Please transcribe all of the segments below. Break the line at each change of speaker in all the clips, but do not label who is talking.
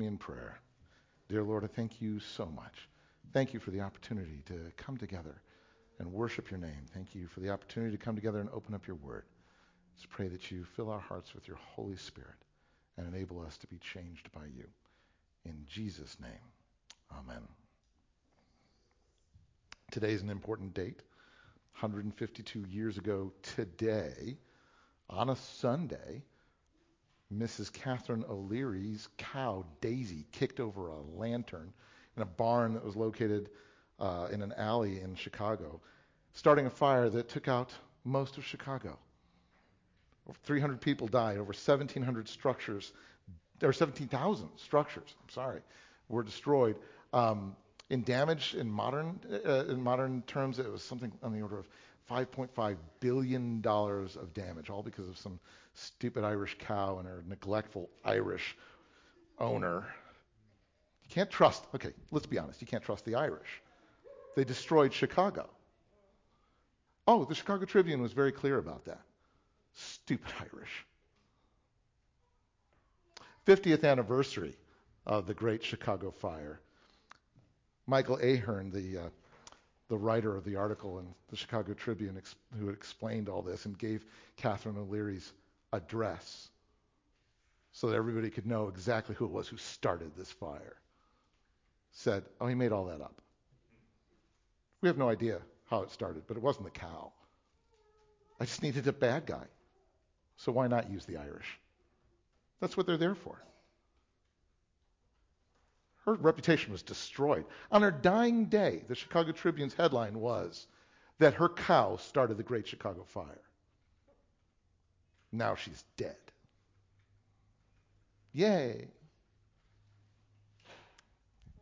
me in prayer. Dear Lord, I thank you so much. Thank you for the opportunity to come together and worship your name. Thank you for the opportunity to come together and open up your word. Let's pray that you fill our hearts with your Holy Spirit and enable us to be changed by you. In Jesus' name, amen. Today is an important date. 152 years ago today, on a Sunday, Mrs. Catherine O'Leary's cow, Daisy, kicked over a lantern in a barn that was located uh, in an alley in Chicago, starting a fire that took out most of Chicago. Over 300 people died, over 1,700 structures, or 17,000 structures, I'm sorry, were destroyed. Um, in damage in modern uh, in modern terms, it was something on the order of 5.5 billion dollars of damage, all because of some stupid Irish cow and her neglectful Irish owner. You can't trust. Okay, let's be honest. You can't trust the Irish. They destroyed Chicago. Oh, the Chicago Tribune was very clear about that. Stupid Irish. 50th anniversary of the Great Chicago Fire. Michael Ahern, the uh, the writer of the article in the Chicago Tribune, ex- who explained all this and gave Catherine O'Leary's address so that everybody could know exactly who it was who started this fire, said, "Oh, he made all that up." We have no idea how it started, but it wasn't the cow. I just needed a bad guy. So why not use the Irish? That's what they're there for. Her reputation was destroyed. On her dying day, the Chicago Tribune's headline was that her cow started the Great Chicago Fire. Now she's dead. Yay.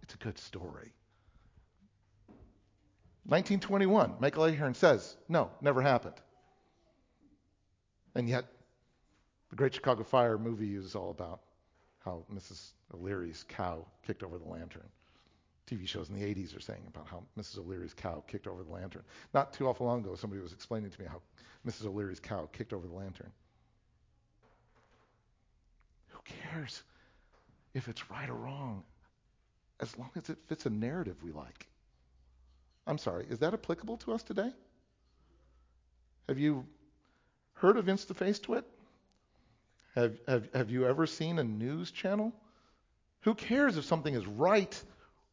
It's a good story. 1921, Michael Ahern says, no, never happened. And yet, the Great Chicago Fire movie is all about how Mrs. O'Leary's cow kicked over the lantern. TV shows in the 80s are saying about how Mrs. O'Leary's cow kicked over the lantern. Not too awful long ago, somebody was explaining to me how Mrs. O'Leary's cow kicked over the lantern. Who cares if it's right or wrong, as long as it fits a narrative we like? I'm sorry, is that applicable to us today? Have you heard of InstaFace Twit? Have, have, have you ever seen a news channel? Who cares if something is right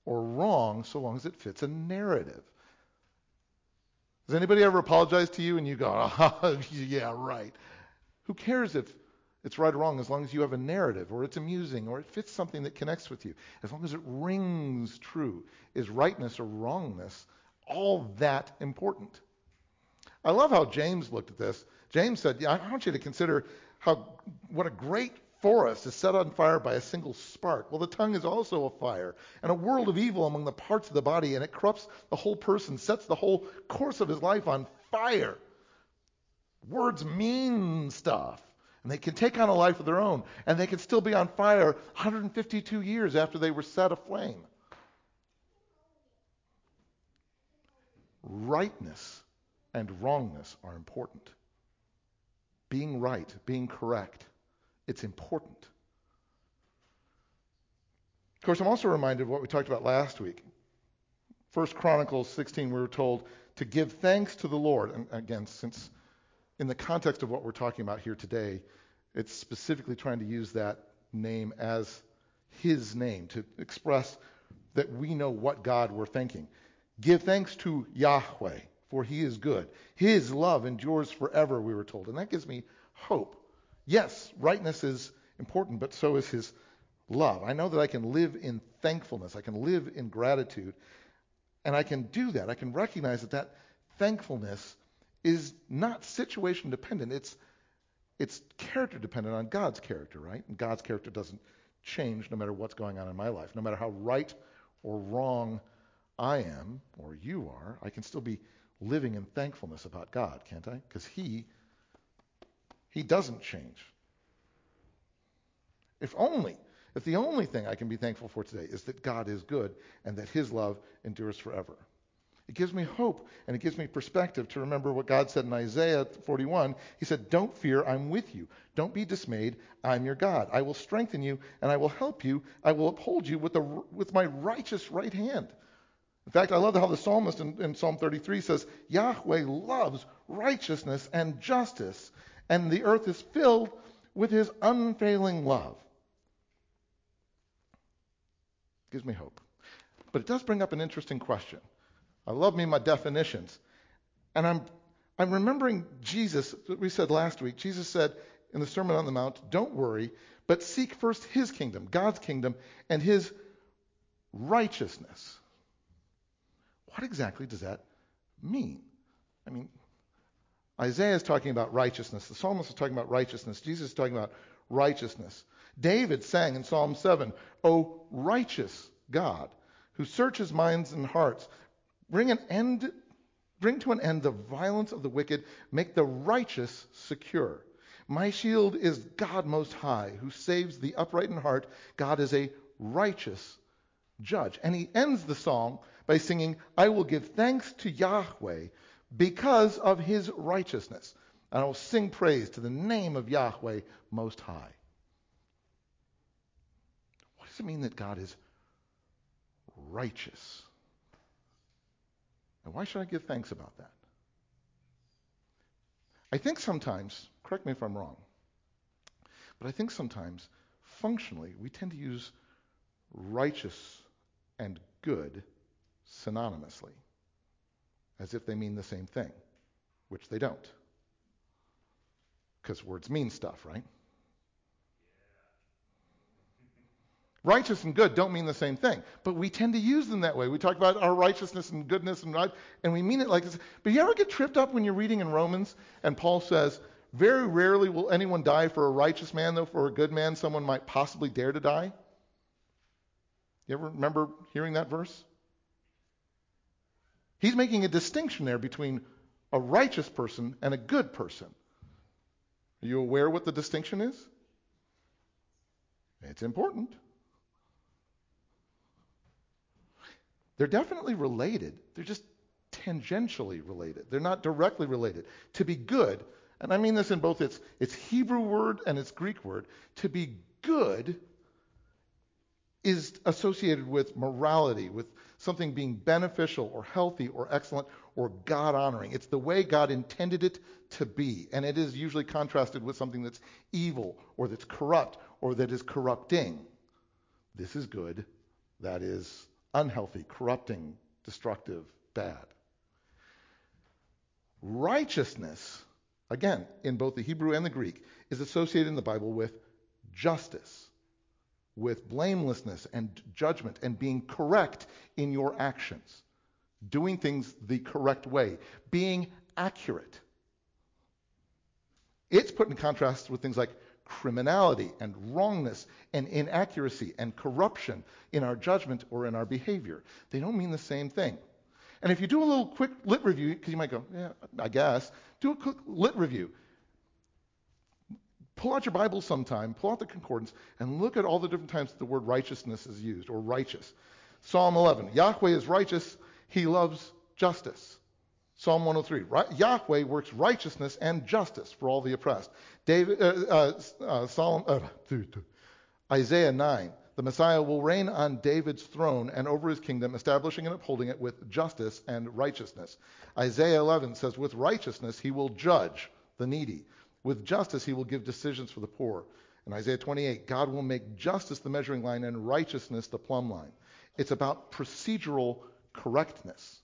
or wrong so long as it fits a narrative? Has anybody ever apologized to you and you go, oh, yeah, right? Who cares if it's right or wrong as long as you have a narrative or it's amusing or it fits something that connects with you? As long as it rings true. Is rightness or wrongness all that important? I love how James looked at this. James said, yeah, I want you to consider how what a great forest is set on fire by a single spark. Well, the tongue is also a fire, and a world of evil among the parts of the body, and it corrupts the whole person, sets the whole course of his life on fire. Words mean stuff, and they can take on a life of their own, and they can still be on fire 152 years after they were set aflame. Rightness and wrongness are important being right, being correct. It's important. Of course, I'm also reminded of what we talked about last week. First Chronicles 16, we were told to give thanks to the Lord. And again, since in the context of what we're talking about here today, it's specifically trying to use that name as his name to express that we know what God we're thanking. Give thanks to Yahweh for he is good. His love endures forever, we were told. And that gives me hope. Yes, rightness is important, but so is his love. I know that I can live in thankfulness, I can live in gratitude, and I can do that. I can recognize that that thankfulness is not situation dependent. It's it's character dependent on God's character, right? And God's character doesn't change no matter what's going on in my life. No matter how right or wrong I am or you are, I can still be living in thankfulness about God, can't I? Because He He doesn't change. If only, if the only thing I can be thankful for today is that God is good and that His love endures forever. It gives me hope and it gives me perspective to remember what God said in Isaiah 41. He said, Don't fear, I'm with you. Don't be dismayed, I'm your God. I will strengthen you and I will help you. I will uphold you with, the, with my righteous right hand. In fact, I love how the psalmist in, in Psalm 33 says, Yahweh loves righteousness and justice, and the earth is filled with his unfailing love. Gives me hope. But it does bring up an interesting question. I love me my definitions. And I'm, I'm remembering Jesus, we said last week. Jesus said in the Sermon on the Mount, don't worry, but seek first his kingdom, God's kingdom, and his righteousness. What exactly does that mean? I mean, Isaiah is talking about righteousness. The psalmist is talking about righteousness. Jesus is talking about righteousness. David sang in Psalm 7, O righteous God, who searches minds and hearts, bring an end bring to an end the violence of the wicked, make the righteous secure. My shield is God most high, who saves the upright in heart. God is a righteous judge. And he ends the song by singing, I will give thanks to Yahweh because of his righteousness. And I will sing praise to the name of Yahweh most high. What does it mean that God is righteous? And why should I give thanks about that? I think sometimes, correct me if I'm wrong, but I think sometimes, functionally, we tend to use righteous and good synonymously, as if they mean the same thing, which they don't. Because words mean stuff, right? Righteous and good don't mean the same thing, but we tend to use them that way. We talk about our righteousness and goodness and right, and we mean it like this. But you ever get tripped up when you're reading in Romans and Paul says, "Very rarely will anyone die for a righteous man, though for a good man someone might possibly dare to die." You ever remember hearing that verse? He's making a distinction there between a righteous person and a good person. Are you aware what the distinction is? It's important. They're definitely related. They're just tangentially related. They're not directly related. To be good, and I mean this in both its, its Hebrew word and its Greek word, to be good is associated with morality, with something being beneficial or healthy or excellent or God honoring. It's the way God intended it to be. And it is usually contrasted with something that's evil or that's corrupt or that is corrupting. This is good. That is unhealthy, corrupting, destructive, bad. Righteousness, again, in both the Hebrew and the Greek, is associated in the Bible with justice, with blamelessness and judgment, and being correct in your actions, doing things the correct way, being accurate. It's put in contrast with things like criminality and wrongness and inaccuracy and corruption in our judgment or in our behavior. They don't mean the same thing. And if you do a little quick lit review, because you might go, yeah, I guess, do a quick lit review. Pull out your Bible sometime, pull out the concordance, and look at all the different times that the word righteousness is used, or righteous. Psalm 11 Yahweh is righteous, he loves justice. Psalm 103. Right, Yahweh works righteousness and justice for all the oppressed. David, uh, uh, uh, Psalm, uh, Isaiah 9. The Messiah will reign on David's throne and over his kingdom, establishing and upholding it with justice and righteousness. Isaiah 11 says, With righteousness he will judge the needy. With justice he will give decisions for the poor. In Isaiah 28, God will make justice the measuring line and righteousness the plumb line. It's about procedural correctness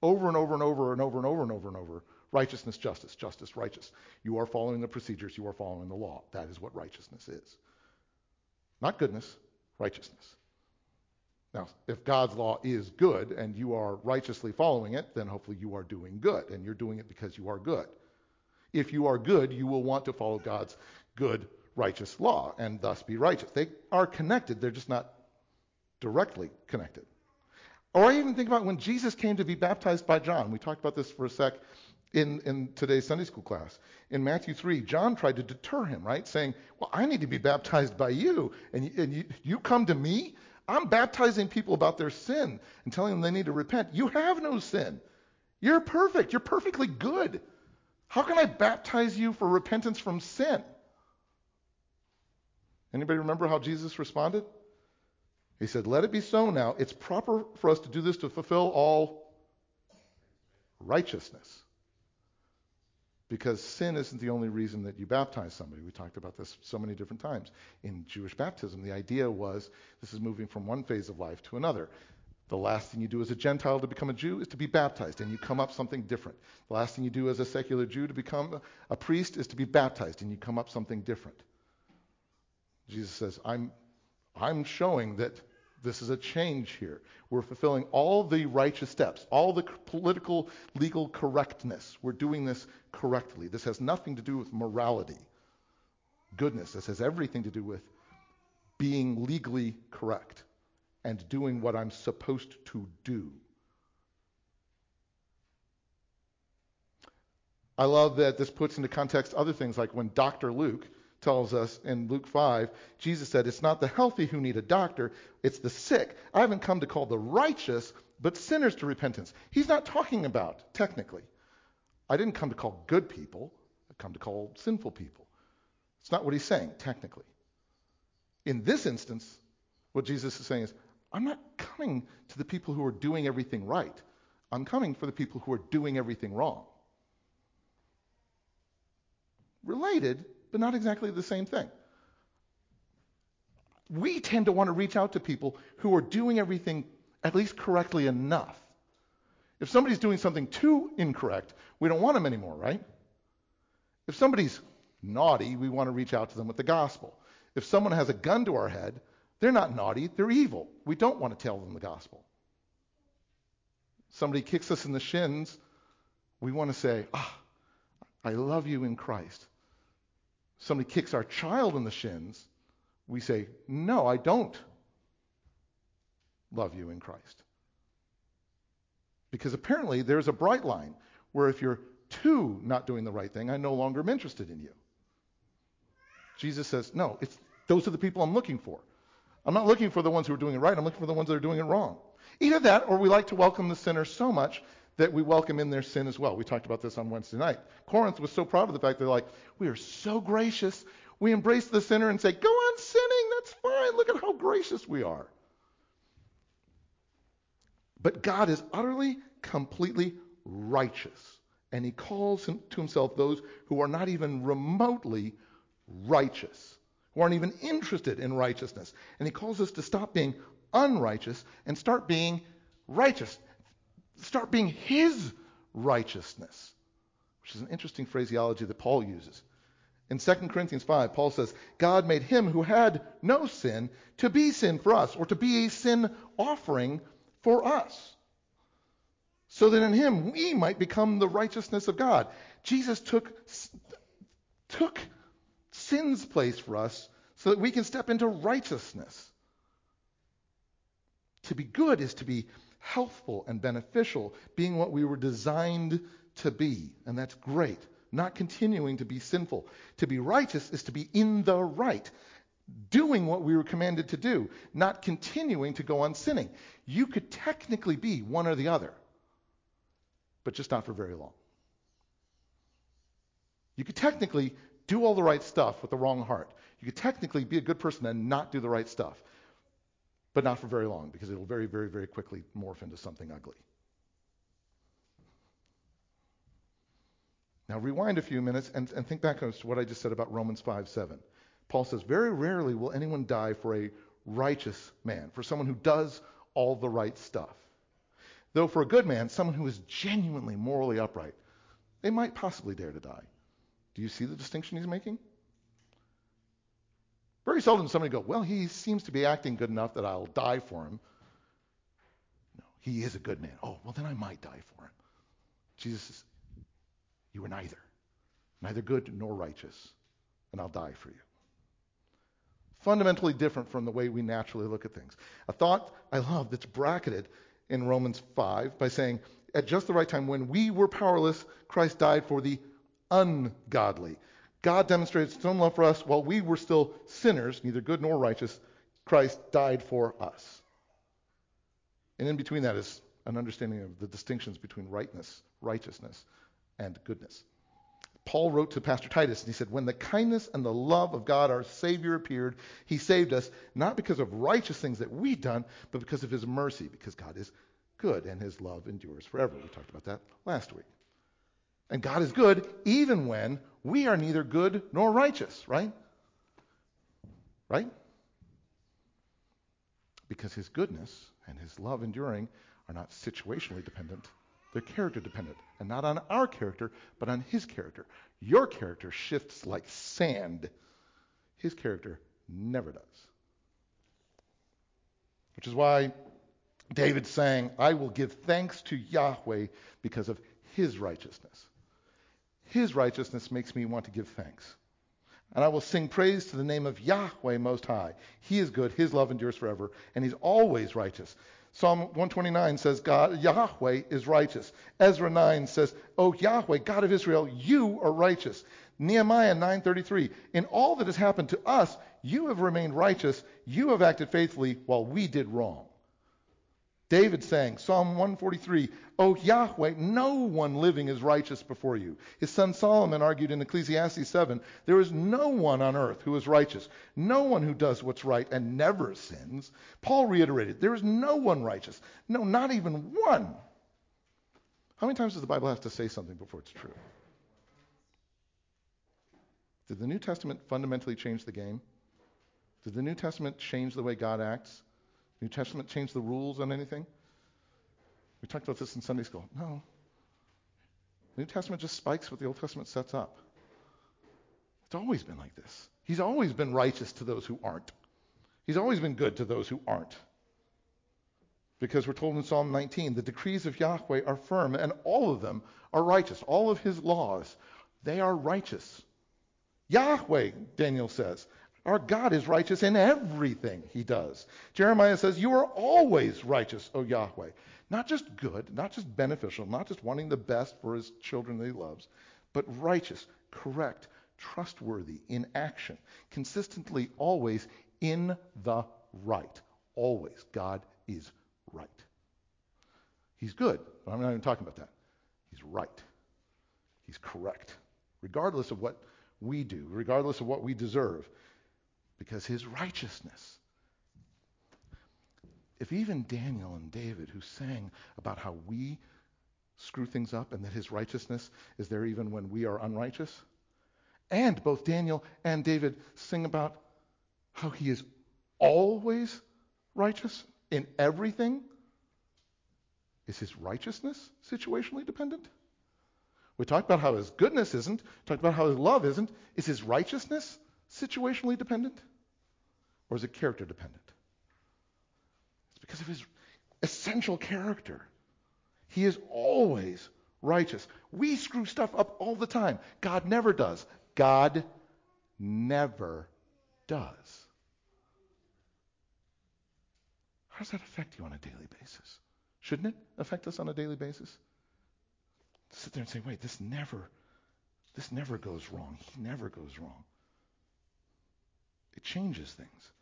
over and over and over and over and over and over and over. Righteousness, justice, justice, righteous. You are following the procedures, you are following the law. That is what righteousness is. Not goodness, righteousness. Now, if God's law is good and you are righteously following it, then hopefully you are doing good and you're doing it because you are good. If you are good, you will want to follow God's good, righteous law and thus be righteous. They are connected, they're just not directly connected. Or I even think about when Jesus came to be baptized by John. We talked about this for a sec in, in today's Sunday school class. In Matthew 3, John tried to deter him, right? Saying, Well, I need to be baptized by you, and, and you, you come to me? I'm baptizing people about their sin and telling them they need to repent. You have no sin. You're perfect. You're perfectly good. How can I baptize you for repentance from sin? Anybody remember how Jesus responded? He said, Let it be so now. It's proper for us to do this to fulfill all righteousness. Because sin isn't the only reason that you baptize somebody. We talked about this so many different times. In Jewish baptism, the idea was this is moving from one phase of life to another. The last thing you do as a Gentile to become a Jew is to be baptized, and you come up something different. The last thing you do as a secular Jew to become a priest is to be baptized, and you come up something different. Jesus says, I'm, I'm showing that this is a change here. We're fulfilling all the righteous steps, all the political, legal correctness. We're doing this correctly. This has nothing to do with morality, goodness. This has everything to do with being legally correct and doing what I'm supposed to do. I love that this puts into context other things like when Dr. Luke tells us in Luke 5, Jesus said, It's not the healthy who need a doctor, it's the sick. I haven't come to call the righteous, but sinners to repentance. He's not talking about, technically. I didn't come to call good people, I've come to call sinful people. It's not what he's saying, technically. In this instance, what Jesus is saying is, I'm not coming to the people who are doing everything right. I'm coming for the people who are doing everything wrong. Related, but not exactly the same thing. We tend to want to reach out to people who are doing everything at least correctly enough. If somebody's doing something too incorrect, we don't want them anymore, right? If somebody's naughty, we want to reach out to them with the gospel. If someone has a gun to our head, they're not naughty, they're evil. We don't want to tell them the gospel. Somebody kicks us in the shins, we want to say, Ah, I love you in Christ. Somebody kicks our child in the shins, we say, No, I don't love you in Christ. Because apparently there's a bright line where if you're too not doing the right thing, I no longer am interested in you. Jesus says, No, it's, those are the people I'm looking for. I'm not looking for the ones who are doing it right. I'm looking for the ones that are doing it wrong. Either that, or we like to welcome the sinner so much that we welcome in their sin as well. We talked about this on Wednesday night. Corinth was so proud of the fact they're like, we are so gracious. We embrace the sinner and say, go on sinning. That's fine. Look at how gracious we are. But God is utterly, completely righteous. And he calls to himself those who are not even remotely righteous who aren't even interested in righteousness. And he calls us to stop being unrighteous and start being righteous. Start being his righteousness, which is an interesting phraseology that Paul uses. In 2 Corinthians 5, Paul says, God made him who had no sin to be sin for us, or to be a sin offering for us, so that in him we might become the righteousness of God. Jesus took, took sin's place for us so that we can step into righteousness. To be good is to be healthful and beneficial, being what we were designed to be. And that's great. Not continuing to be sinful. To be righteous is to be in the right, doing what we were commanded to do, not continuing to go on sinning. You could technically be one or the other, but just not for very long. You could technically do all the right stuff with the wrong heart. You could technically be a good person and not do the right stuff, but not for very long because it'll very, very, very quickly morph into something ugly. Now, rewind a few minutes and, and think back to what I just said about Romans 5 7. Paul says, Very rarely will anyone die for a righteous man, for someone who does all the right stuff. Though for a good man, someone who is genuinely morally upright, they might possibly dare to die. Do you see the distinction he's making? Very seldom somebody go, Well, he seems to be acting good enough that I'll die for him. No, he is a good man. Oh, well, then I might die for him. Jesus says, You are neither, neither good nor righteous, and I'll die for you. Fundamentally different from the way we naturally look at things. A thought I love that's bracketed in Romans 5 by saying, At just the right time, when we were powerless, Christ died for the ungodly. God demonstrated his own love for us while we were still sinners, neither good nor righteous, Christ died for us. And in between that is an understanding of the distinctions between rightness, righteousness, and goodness. Paul wrote to Pastor Titus, and he said, When the kindness and the love of God our Savior appeared, he saved us, not because of righteous things that we'd done, but because of his mercy, because God is good and his love endures forever. We talked about that last week. And God is good even when we are neither good nor righteous, right? Right? Because his goodness and his love enduring are not situationally dependent, they're character dependent. And not on our character, but on his character. Your character shifts like sand, his character never does. Which is why David's saying, I will give thanks to Yahweh because of his righteousness. His righteousness makes me want to give thanks. And I will sing praise to the name of Yahweh Most High. He is good, His love endures forever, and He's always righteous. Psalm 129 says, God, Yahweh is righteous. Ezra 9 says, O Yahweh, God of Israel, you are righteous. Nehemiah 9:33, in all that has happened to us, you have remained righteous. You have acted faithfully while we did wrong. David sang Psalm 143, O Yahweh, no one living is righteous before you. His son Solomon argued in Ecclesiastes 7, there is no one on earth who is righteous, no one who does what's right and never sins. Paul reiterated, there is no one righteous, no, not even one. How many times does the Bible have to say something before it's true? Did the New Testament fundamentally change the game? Did the New Testament change the way God acts? New Testament change the rules on anything? We talked about this in Sunday school. No. New Testament just spikes what the Old Testament sets up. It's always been like this. He's always been righteous to those who aren't. He's always been good to those who aren't. Because we're told in Psalm 19, the decrees of Yahweh are firm, and all of them are righteous. All of his laws, they are righteous. Yahweh, Daniel says, our God is righteous in everything he does. Jeremiah says, You are always righteous, O Yahweh. Not just good, not just beneficial, not just wanting the best for his children that he loves, but righteous, correct, trustworthy, in action, consistently, always in the right. Always. God is right. He's good, but I'm not even talking about that. He's right. He's correct, regardless of what we do, regardless of what we deserve because his righteousness. If even Daniel and David, who sang about how we screw things up and that his righteousness is there even when we are unrighteous, and both Daniel and David sing about how he is always righteous in everything, is his righteousness situationally dependent? We talked about how his goodness isn't, talked about how his love isn't. Is his righteousness situationally dependent? Or is it character dependent? It's because of his essential character. He is always righteous. We screw stuff up all the time. God never does. God never does. How does that affect you on a daily basis? Shouldn't it affect us on a daily basis? Sit there and say, wait, this never, this never goes wrong. He never goes wrong. It changes things.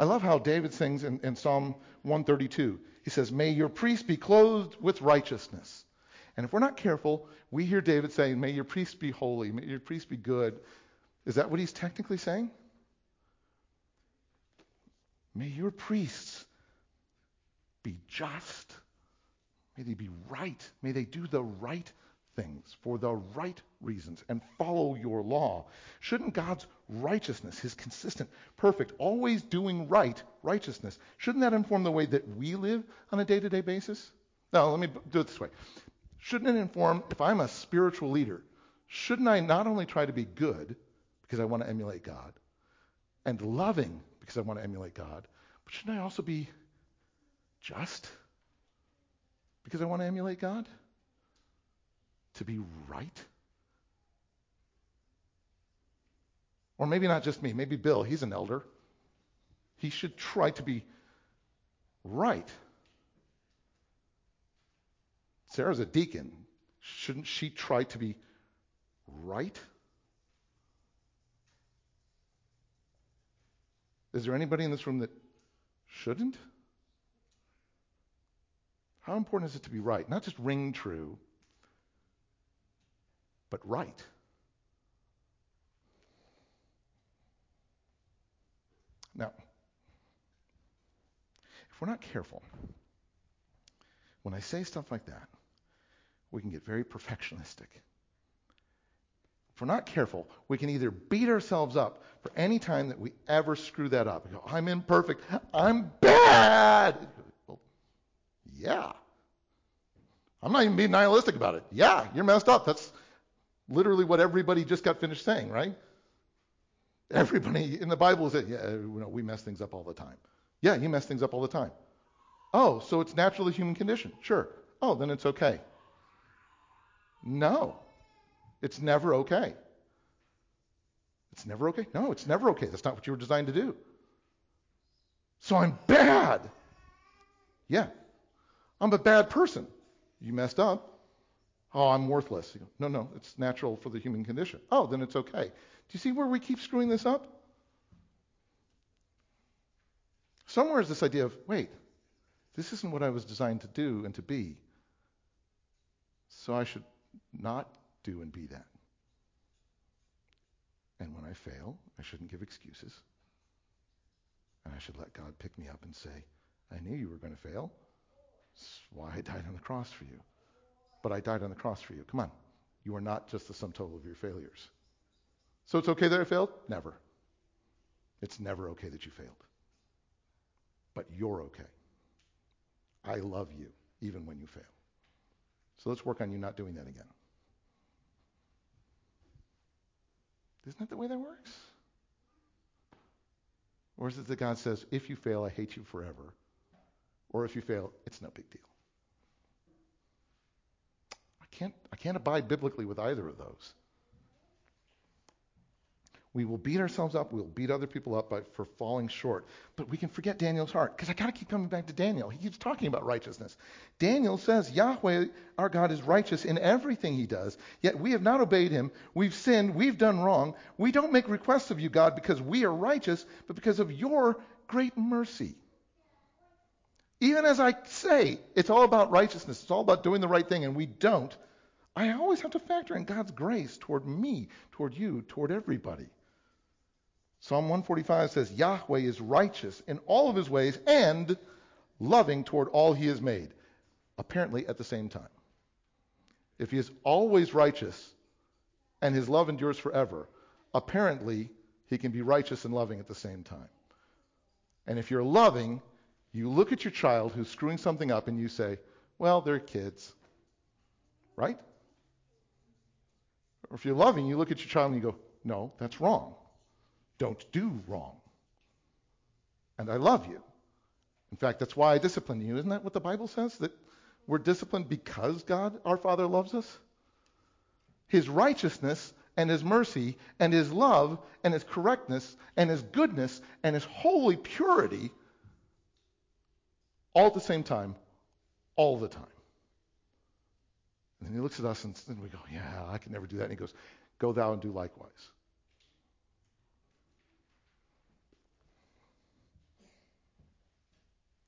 I love how David sings in, in Psalm 132. He says, May your priests be clothed with righteousness. And if we're not careful, we hear David saying, May your priests be holy, may your priests be good. Is that what he's technically saying? May your priests be just. May they be right. May they do the right things for the right reasons and follow your law. Shouldn't God's righteousness, his consistent, perfect, always doing right righteousness, shouldn't that inform the way that we live on a day to day basis? Now, let me do it this way. Shouldn't it inform, if I'm a spiritual leader, shouldn't I not only try to be good because I want to emulate God and loving because I want to emulate God, but shouldn't I also be just because I want to emulate God? to be right? Or maybe not just me, maybe Bill, he's an elder. He should try to be right. Sarah's a deacon. Shouldn't she try to be right? Is there anybody in this room that shouldn't? How important is it to be right? Not just ring true, but right. Now, if we're not careful, when I say stuff like that, we can get very perfectionistic. If we're not careful, we can either beat ourselves up for any time that we ever screw that up. Go, I'm imperfect. I'm bad. Well, yeah. I'm not even being nihilistic about it. Yeah, you're messed up. That's literally what everybody just got finished saying, right? Everybody in the Bible said, yeah, uh, know, we mess things up all the time. Yeah, you mess things up all the time. Oh, so it's naturally human condition. Sure. Oh, then it's okay. No. It's never okay. It's never okay? No, it's never okay. That's not what you were designed to do. So I'm bad. Yeah. I'm a bad person. You messed up. Oh, I'm worthless. No, no, it's natural for the human condition. Oh, then it's okay. Do you see where we keep screwing this up? Somewhere is this idea of, wait, this isn't what I was designed to do and to be. So I should not do and be that. And when I fail, I shouldn't give excuses. And I should let God pick me up and say, I knew you were going to fail. That's why I died on the cross for you. But I died on the cross for you. Come on. You are not just the sum total of your failures. So it's okay that I failed? Never. It's never okay that you failed. But you're okay. I love you even when you fail. So let's work on you not doing that again. Isn't that the way that works? Or is it that God says, if you fail, I hate you forever? Or if you fail, it's no big deal. I can't, I can't abide biblically with either of those. We will beat ourselves up. We'll beat other people up by, for falling short. But we can forget Daniel's heart because I got to keep coming back to Daniel. He keeps talking about righteousness. Daniel says Yahweh, our God, is righteous in everything he does. Yet we have not obeyed him. We've sinned. We've done wrong. We don't make requests of you, God, because we are righteous, but because of your great mercy. Even as I say, it's all about righteousness. It's all about doing the right thing, and we don't. I always have to factor in God's grace toward me, toward you, toward everybody. Psalm 145 says, Yahweh is righteous in all of his ways and loving toward all he has made, apparently at the same time. If he is always righteous and his love endures forever, apparently he can be righteous and loving at the same time. And if you're loving, you look at your child who's screwing something up and you say, well, they're kids. Right? Or if you're loving, you look at your child and you go, no, that's wrong don't do wrong. And I love you. In fact, that's why I discipline you. Isn't that what the Bible says? That we're disciplined because God, our Father, loves us? His righteousness and His mercy and His love and His correctness and His goodness and His holy purity all at the same time, all the time. And then He looks at us and, and we go, Yeah, I can never do that. And He goes, Go thou and do likewise.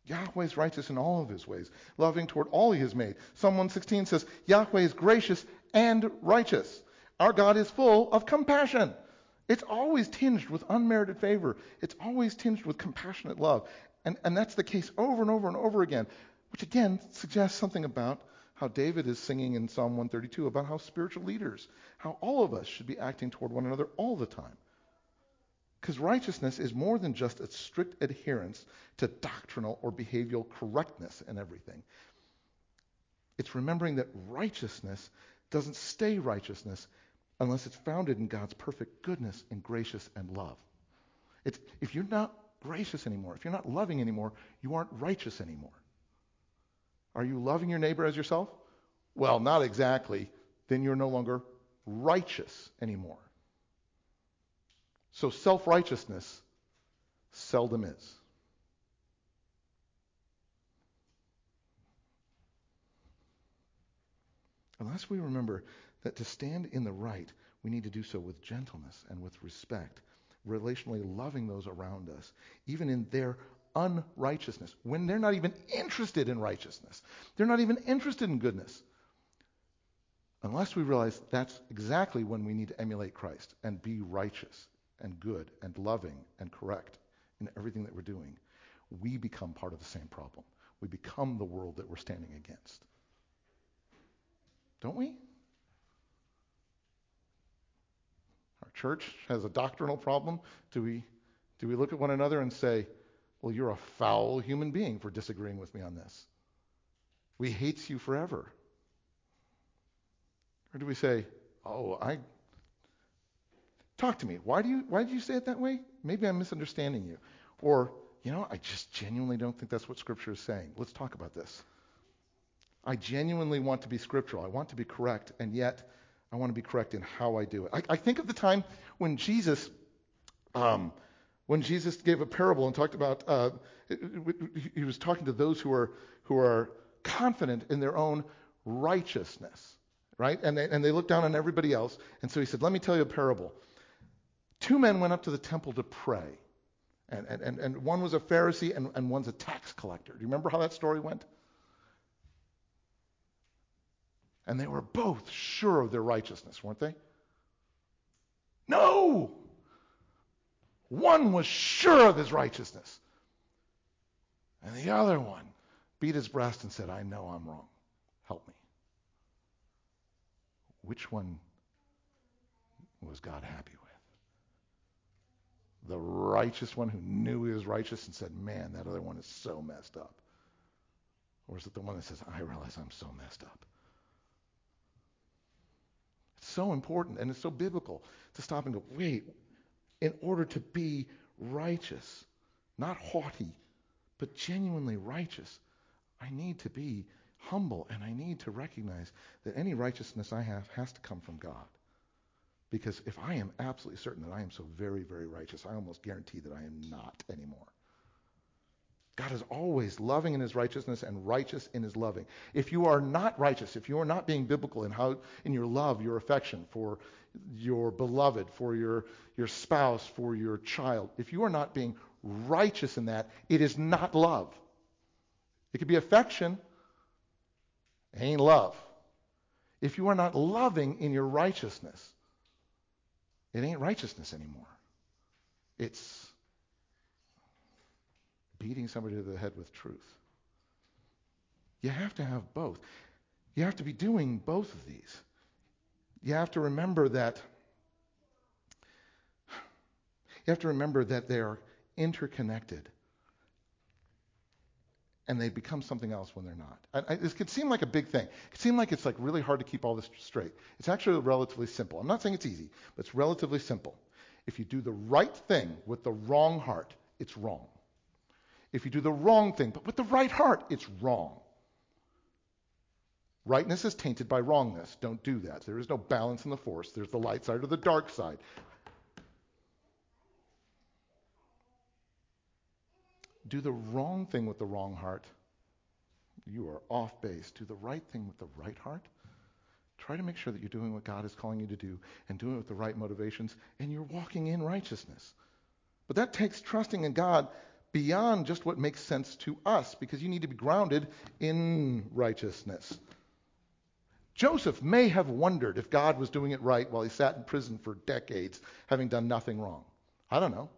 Yahweh is righteous in all of his ways, loving toward all he has made. Psalm 116 says, Yahweh is gracious and righteous. Our God is full of compassion. It's always tinged with unmerited favor. It's always tinged with compassionate love. And, and that's the case over and over and over again, which again suggests something about how David is singing in Psalm 132 about how spiritual leaders, how all of us should be acting toward one another all the time. Because righteousness is more than just a strict adherence to doctrinal or behavioral correctness and everything. It's remembering that righteousness doesn't stay righteousness unless it's founded in God's perfect goodness and gracious and love. It's, if you're not gracious anymore, if you're not loving anymore, you aren't righteous anymore. Are you loving your neighbor as yourself? Well, not exactly. Then you're no longer righteous anymore. So self righteousness seldom is. Unless we remember that to stand in the right, we need to do so with gentleness and with respect. relationally loving those around us, even in their unrighteousness, when they're not even interested in righteousness. They're not even interested in goodness. Unless we realize that's exactly when we need to emulate Christ and be righteous and good and loving and correct in everything that we're doing, we become part of the same problem. We become the world that we're standing against. Don't we? Our church has a doctrinal problem. Do we, do we look at one another and say, well, you're a foul human being for disagreeing with me on this? We hate you forever. Or do we say, oh, I. Talk to me. Why do you why did you say it that way? Maybe I'm misunderstanding you. Or, you know, I just genuinely don't think that's what Scripture is saying. Let's talk about this. I genuinely want to be scriptural. I want to be correct, and yet I want to be correct in how I do it. I, I think of the time when Jesus, um, when Jesus gave a parable and talked about, uh, he was talking to those who are who are confident in their own righteousness, right? And they, and they look down on everybody else. And so he said, "Let me tell you a parable. Two men went up to the temple to pray, and and and one was a Pharisee and, and one's a tax collector. Do you remember how that story went?" And they were both sure of their righteousness, weren't they? No! One was sure of his righteousness. And the other one beat his breast and said, I know I'm wrong. Help me. Which one was God happy with? The righteous one who knew he was righteous and said, Man, that other one is so messed up. Or is it the one that says, I realize I'm so messed up? It's so important and it's so biblical to stop and go, wait, in order to be righteous, not haughty, but genuinely righteous, I need to be humble and I need to recognize that any righteousness I have has to come from God. Because if I am absolutely certain that I am so very, very righteous, I almost guarantee that I am not anymore. God is always loving in his righteousness and righteous in his loving. If you are not righteous, if you are not being biblical in how in your love, your affection for your beloved, for your, your spouse, for your child, if you are not being righteous in that, it is not love. It could be affection, it ain't love. If you are not loving in your righteousness, it ain't righteousness anymore. It's beating somebody to the head with truth. You have to have both. You have to be doing both of these. You have to remember that you have to remember that they are interconnected and they become something else when they're not. I, I, this could seem like a big thing. It could seem like it's like really hard to keep all this straight. It's actually relatively simple. I'm not saying it's easy, but it's relatively simple. If you do the right thing with the wrong heart, it's wrong. If you do the wrong thing, but with the right heart, it's wrong. Rightness is tainted by wrongness. Don't do that. There is no balance in the force. There's the light side or the dark side. Do the wrong thing with the wrong heart. You are off base. Do the right thing with the right heart. Try to make sure that you're doing what God is calling you to do and doing it with the right motivations, and you're walking in righteousness. But that takes trusting in God beyond just what makes sense to us because you need to be grounded in righteousness. Joseph may have wondered if God was doing it right while he sat in prison for decades, having done nothing wrong. I don't know.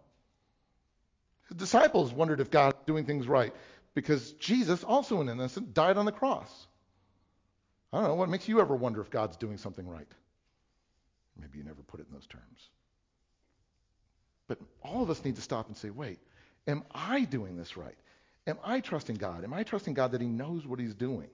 His disciples wondered if God was doing things right because Jesus, also an innocent, died on the cross. I don't know. What makes you ever wonder if God's doing something right? Maybe you never put it in those terms. But all of us need to stop and say, wait, Am I doing this right? Am I trusting God? Am I trusting God that He knows what He's doing?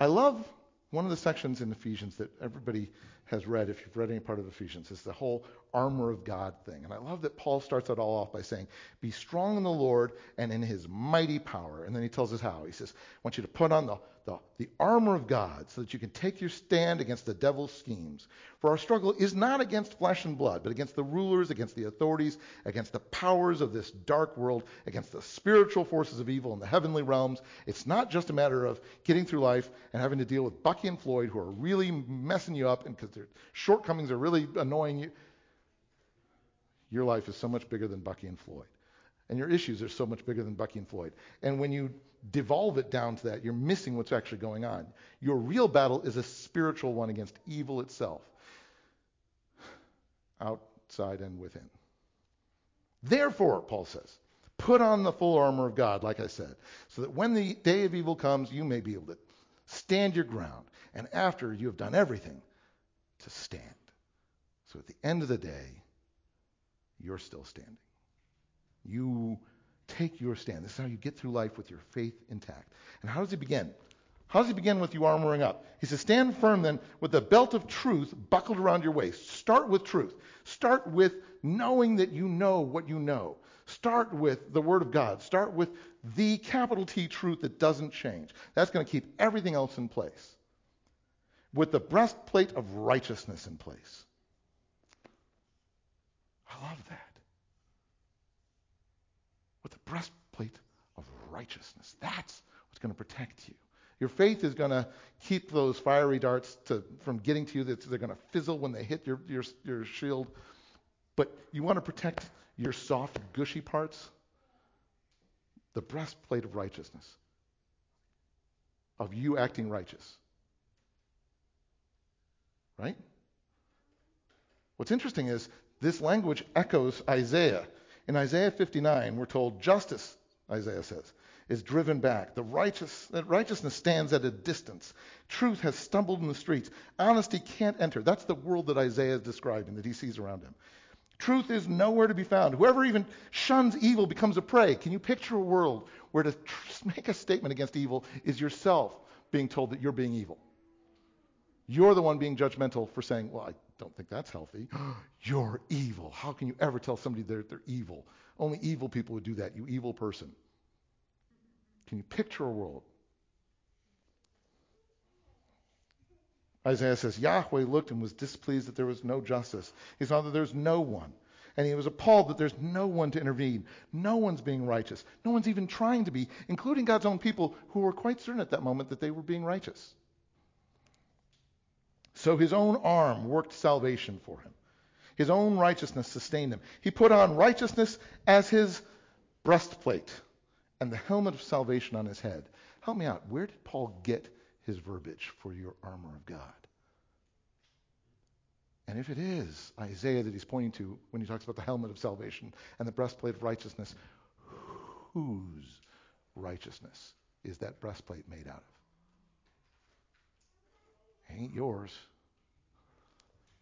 I love one of the sections in Ephesians that everybody has read, if you've read any part of Ephesians, is the whole armor of God thing. And I love that Paul starts it all off by saying, Be strong in the Lord and in his mighty power. And then he tells us how. He says, I want you to put on the, the, the armor of God so that you can take your stand against the devil's schemes. For our struggle is not against flesh and blood, but against the rulers, against the authorities, against the powers of this dark world, against the spiritual forces of evil in the heavenly realms. It's not just a matter of getting through life and having to deal with Bucky and Floyd who are really messing you up because shortcomings are really annoying you. your life is so much bigger than Bucky and Floyd. And your issues are so much bigger than Bucky and Floyd. And when you devolve it down to that, you're missing what's actually going on. Your real battle is a spiritual one against evil itself, outside and within. Therefore, Paul says, put on the full armor of God, like I said, so that when the day of evil comes, you may be able to stand your ground. And after you have done everything, to stand. So at the end of the day, you're still standing. You take your stand. This is how you get through life with your faith intact. And how does he begin? How does he begin with you armoring up? He says, Stand firm then with the belt of truth buckled around your waist. Start with truth. Start with knowing that you know what you know. Start with the Word of God. Start with the capital T truth that doesn't change. That's going to keep everything else in place. With the breastplate of righteousness in place. I love that. With the breastplate of righteousness. That's what's going to protect you. Your faith is going to keep those fiery darts to, from getting to you. They're going to fizzle when they hit your, your, your shield. But you want to protect your soft, gushy parts? The breastplate of righteousness, of you acting righteous. Right? What's interesting is this language echoes Isaiah. In Isaiah 59, we're told justice, Isaiah says, is driven back. The righteous, that righteousness stands at a distance. Truth has stumbled in the streets. Honesty can't enter. That's the world that Isaiah is describing, that he sees around him. Truth is nowhere to be found. Whoever even shuns evil becomes a prey. Can you picture a world where to tr- make a statement against evil is yourself being told that you're being evil? You're the one being judgmental for saying, well, I don't think that's healthy. you're evil. How can you ever tell somebody they're, they're evil? Only evil people would do that, you evil person. Can you picture a world? Isaiah says, Yahweh looked and was displeased that there was no justice. He saw that there's no one. And he was appalled that there's no one to intervene. No one's being righteous. No one's even trying to be, including God's own people who were quite certain at that moment that they were being righteous. So his own arm worked salvation for him. His own righteousness sustained him. He put on righteousness as his breastplate and the helmet of salvation on his head. Help me out. Where did Paul get his verbiage for your armor of God? And if it is Isaiah that he's pointing to when he talks about the helmet of salvation and the breastplate of righteousness, whose righteousness is that breastplate made out of? It ain't yours.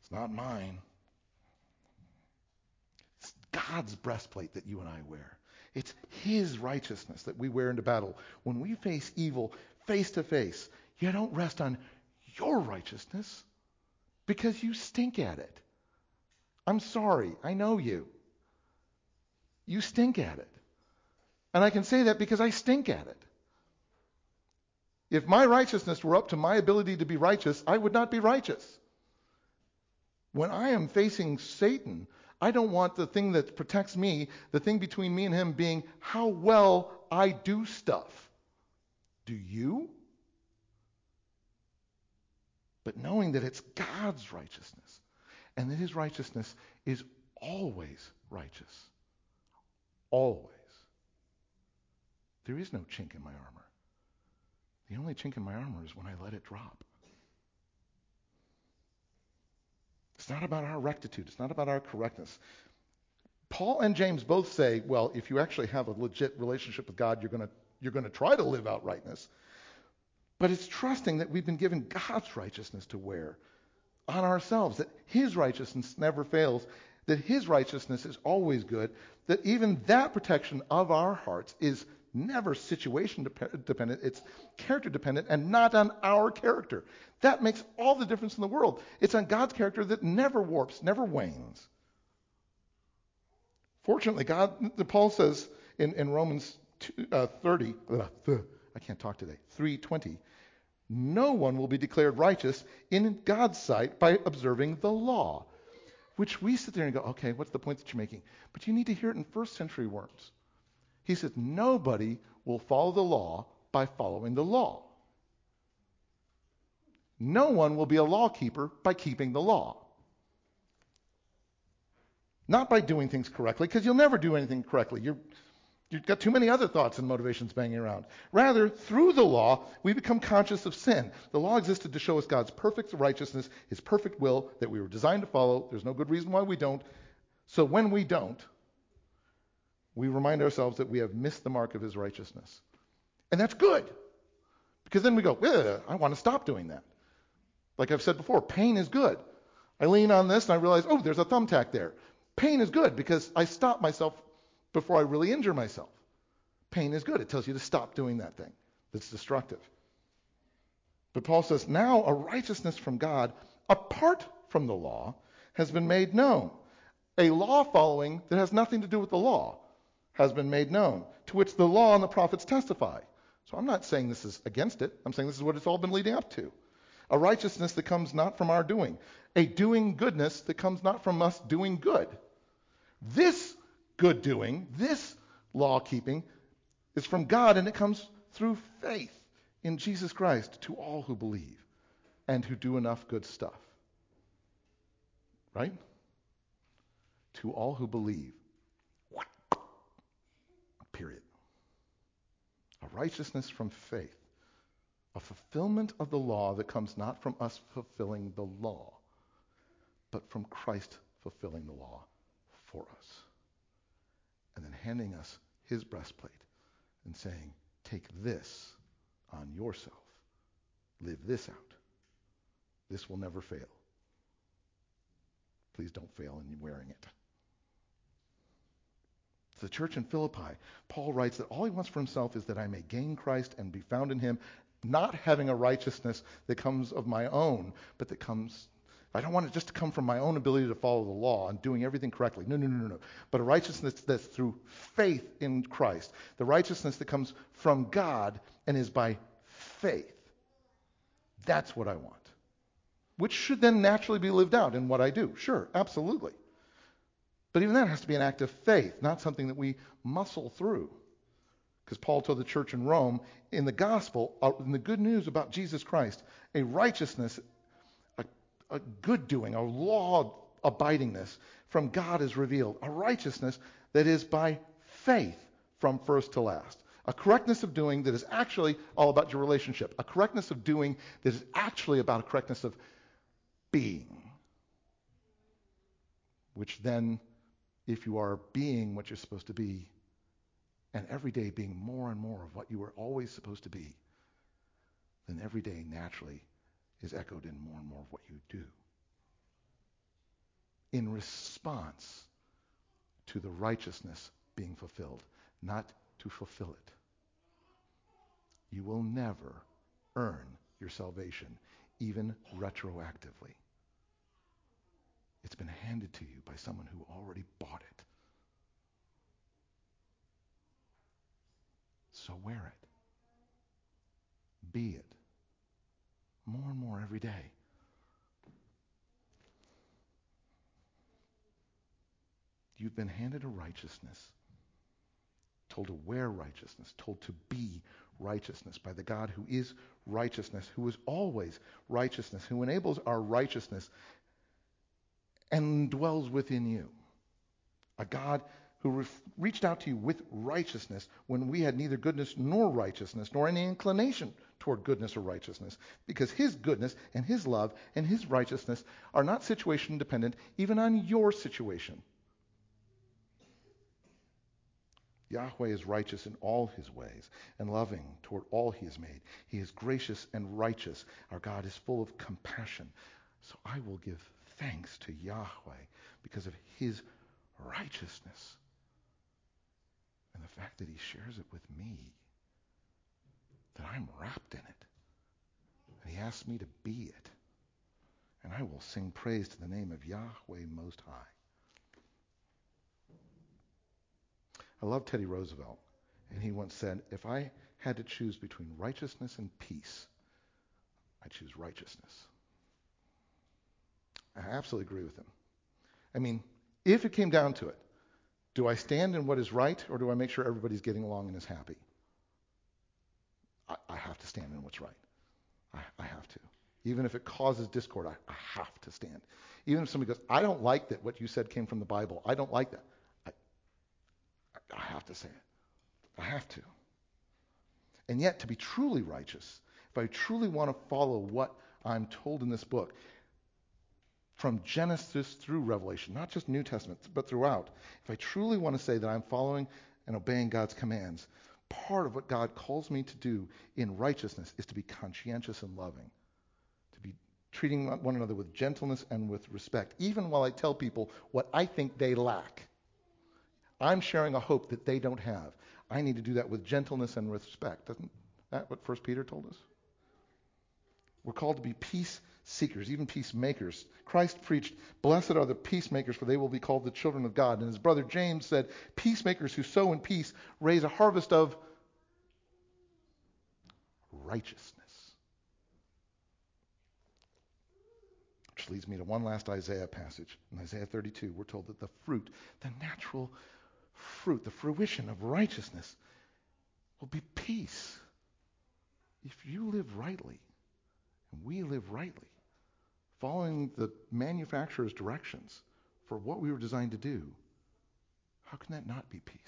It's not mine. It's God's breastplate that you and I wear. It's His righteousness that we wear into battle. When we face evil face to face, you don't rest on your righteousness because you stink at it. I'm sorry. I know you. You stink at it. And I can say that because I stink at it. If my righteousness were up to my ability to be righteous, I would not be righteous. When I am facing Satan, I don't want the thing that protects me, the thing between me and him, being how well I do stuff. Do you? But knowing that it's God's righteousness and that his righteousness is always righteous. Always. There is no chink in my armor. The only chink in my armor is when I let it drop. It's not about our rectitude. It's not about our correctness. Paul and James both say, well, if you actually have a legit relationship with God, you're going to you're to try to live out rightness. But it's trusting that we've been given God's righteousness to wear on ourselves, that His righteousness never fails, that His righteousness is always good, that even that protection of our hearts is never situation dependent, it's character dependent and not on our character. That makes all the difference in the world. It's on God's character that never warps, never wanes. Fortunately, God, Paul says in, in Romans 2, uh, 30, uh, I can't talk today, 320, no one will be declared righteous in God's sight by observing the law. Which we sit there and go, okay, what's the point that you're making? But you need to hear it in first century words. He says, nobody will follow the law by following the law. No one will be a law keeper by keeping the law. Not by doing things correctly, because you'll never do anything correctly. You're, you've got too many other thoughts and motivations banging around. Rather, through the law, we become conscious of sin. The law existed to show us God's perfect righteousness, His perfect will that we were designed to follow. There's no good reason why we don't. So when we don't, we remind ourselves that we have missed the mark of His righteousness. And that's good. Because then we go, I want to stop doing that. Like I've said before, pain is good. I lean on this and I realize, oh, there's a thumbtack there. Pain is good because I stop myself before I really injure myself. Pain is good. It tells you to stop doing that thing that's destructive. But Paul says, now a righteousness from God apart from the law has been made known. A law following that has nothing to do with the law has been made known, to which the law and the prophets testify. So I'm not saying this is against it. I'm saying this is what it's all been leading up to. A righteousness that comes not from our doing, a doing goodness that comes not from us doing good. This good doing, this law keeping, is from God and it comes through faith in Jesus Christ to all who believe and who do enough good stuff. Right? To all who believe. Period. A righteousness from faith. A fulfillment of the law that comes not from us fulfilling the law, but from Christ fulfilling the law for us. And then handing us his breastplate and saying, Take this on yourself. Live this out. This will never fail. Please don't fail in wearing it. To the church in Philippi, Paul writes that all he wants for himself is that I may gain Christ and be found in him, not having a righteousness that comes of my own, but that comes I don't want it just to come from my own ability to follow the law and doing everything correctly. No, no, no, no, no. But a righteousness that's through faith in Christ. The righteousness that comes from God and is by faith. That's what I want. Which should then naturally be lived out in what I do. Sure, absolutely. But even that has to be an act of faith, not something that we muscle through. Because Paul told the church in Rome, in the gospel, uh, in the good news about Jesus Christ, a righteousness a good doing, a law abidingness from God is revealed, a righteousness that is by faith from first to last. A correctness of doing that is actually all about your relationship. A correctness of doing that is actually about a correctness of being. Which then, if you are being what you're supposed to be, and every day being more and more of what you were always supposed to be, then every day naturally is echoed in more and more of what you do. In response to the righteousness being fulfilled, not to fulfill it. You will never earn your salvation, even retroactively. It's been handed to you by someone who already bought it. So wear it. Be it more and more every day. You've been handed a righteousness, told to wear righteousness, told to be righteousness by the God who is righteousness, who is always righteousness, who enables our righteousness and dwells within you. A God who re- reached out to you with righteousness when we had neither goodness nor righteousness, nor any inclination toward goodness or righteousness, because his goodness and his love and his righteousness are not situation dependent, even on your situation. Yahweh is righteous in all his ways and loving toward all he has made. He is gracious and righteous. Our God is full of compassion. So I will give thanks to Yahweh because of his righteousness and the fact that he shares it with me that I'm wrapped in it. And he asks me to be it. And I will sing praise to the name of Yahweh Most High. I love Teddy Roosevelt. And he once said, if I had to choose between righteousness and peace, I choose righteousness. I absolutely agree with him. I mean, if it came down to it, do I stand in what is right or do I make sure everybody's getting along and is happy? I, I have to stand in what's right. I, I have to. Even if it causes discord, I, I have to stand. Even if somebody goes, I don't like that what you said came from the Bible. I don't like that. I, I have to say it. I have to. And yet, to be truly righteous, if I truly want to follow what I'm told in this book, from Genesis through Revelation, not just New Testament, but throughout, if I truly want to say that I'm following and obeying God's commands, part of what God calls me to do in righteousness is to be conscientious and loving, to be treating one another with gentleness and with respect, even while I tell people what I think they lack. I'm sharing a hope that they don't have. I need to do that with gentleness and respect. Doesn't that what 1 Peter told us? We're called to be peace seekers, even peacemakers. Christ preached, Blessed are the peacemakers, for they will be called the children of God. And his brother James said, Peacemakers who sow in peace raise a harvest of righteousness. Which leads me to one last Isaiah passage. In Isaiah 32, we're told that the fruit, the natural fruit, the fruition of righteousness, will be peace. If you live rightly, and we live rightly, following the manufacturer's directions for what we were designed to do, how can that not be peace?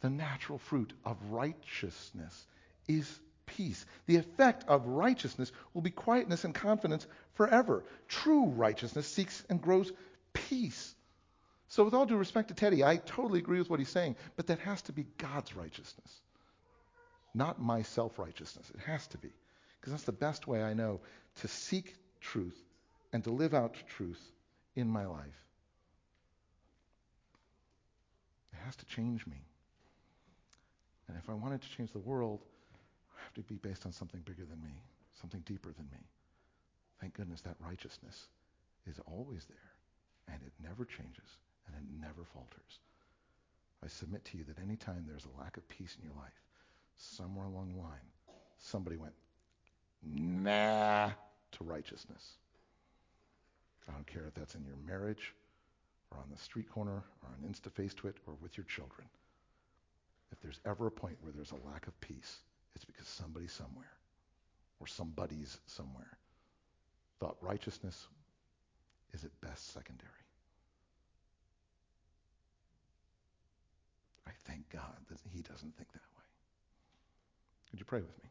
The natural fruit of righteousness is peace. The effect of righteousness will be quietness and confidence forever. True righteousness seeks and grows peace. So, with all due respect to Teddy, I totally agree with what he's saying, but that has to be God's righteousness, not my self righteousness. It has to be, because that's the best way I know to seek truth and to live out truth in my life. It has to change me. And if I wanted to change the world, I have to be based on something bigger than me, something deeper than me. Thank goodness that righteousness is always there, and it never changes, and it never falters. I submit to you that any time there's a lack of peace in your life, somewhere along the line, somebody went, nah, to righteousness. I don't care if that's in your marriage, or on the street corner, or on Insta Face Twit, or with your children. If there's ever a point where there's a lack of peace, it's because somebody somewhere, or somebody's somewhere, thought righteousness is at best secondary. I thank God that He doesn't think that way. Would you pray with me?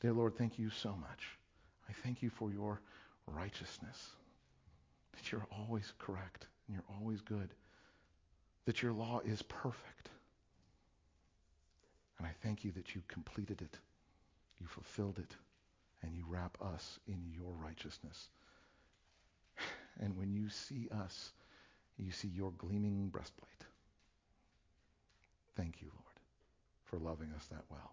Dear Lord, thank you so much. I thank you for your righteousness, that you're always correct and you're always good, that your law is perfect. And I thank you that you completed it, you fulfilled it, and you wrap us in your righteousness. And when you see us, you see your gleaming breastplate. Thank you, Lord, for loving us that well.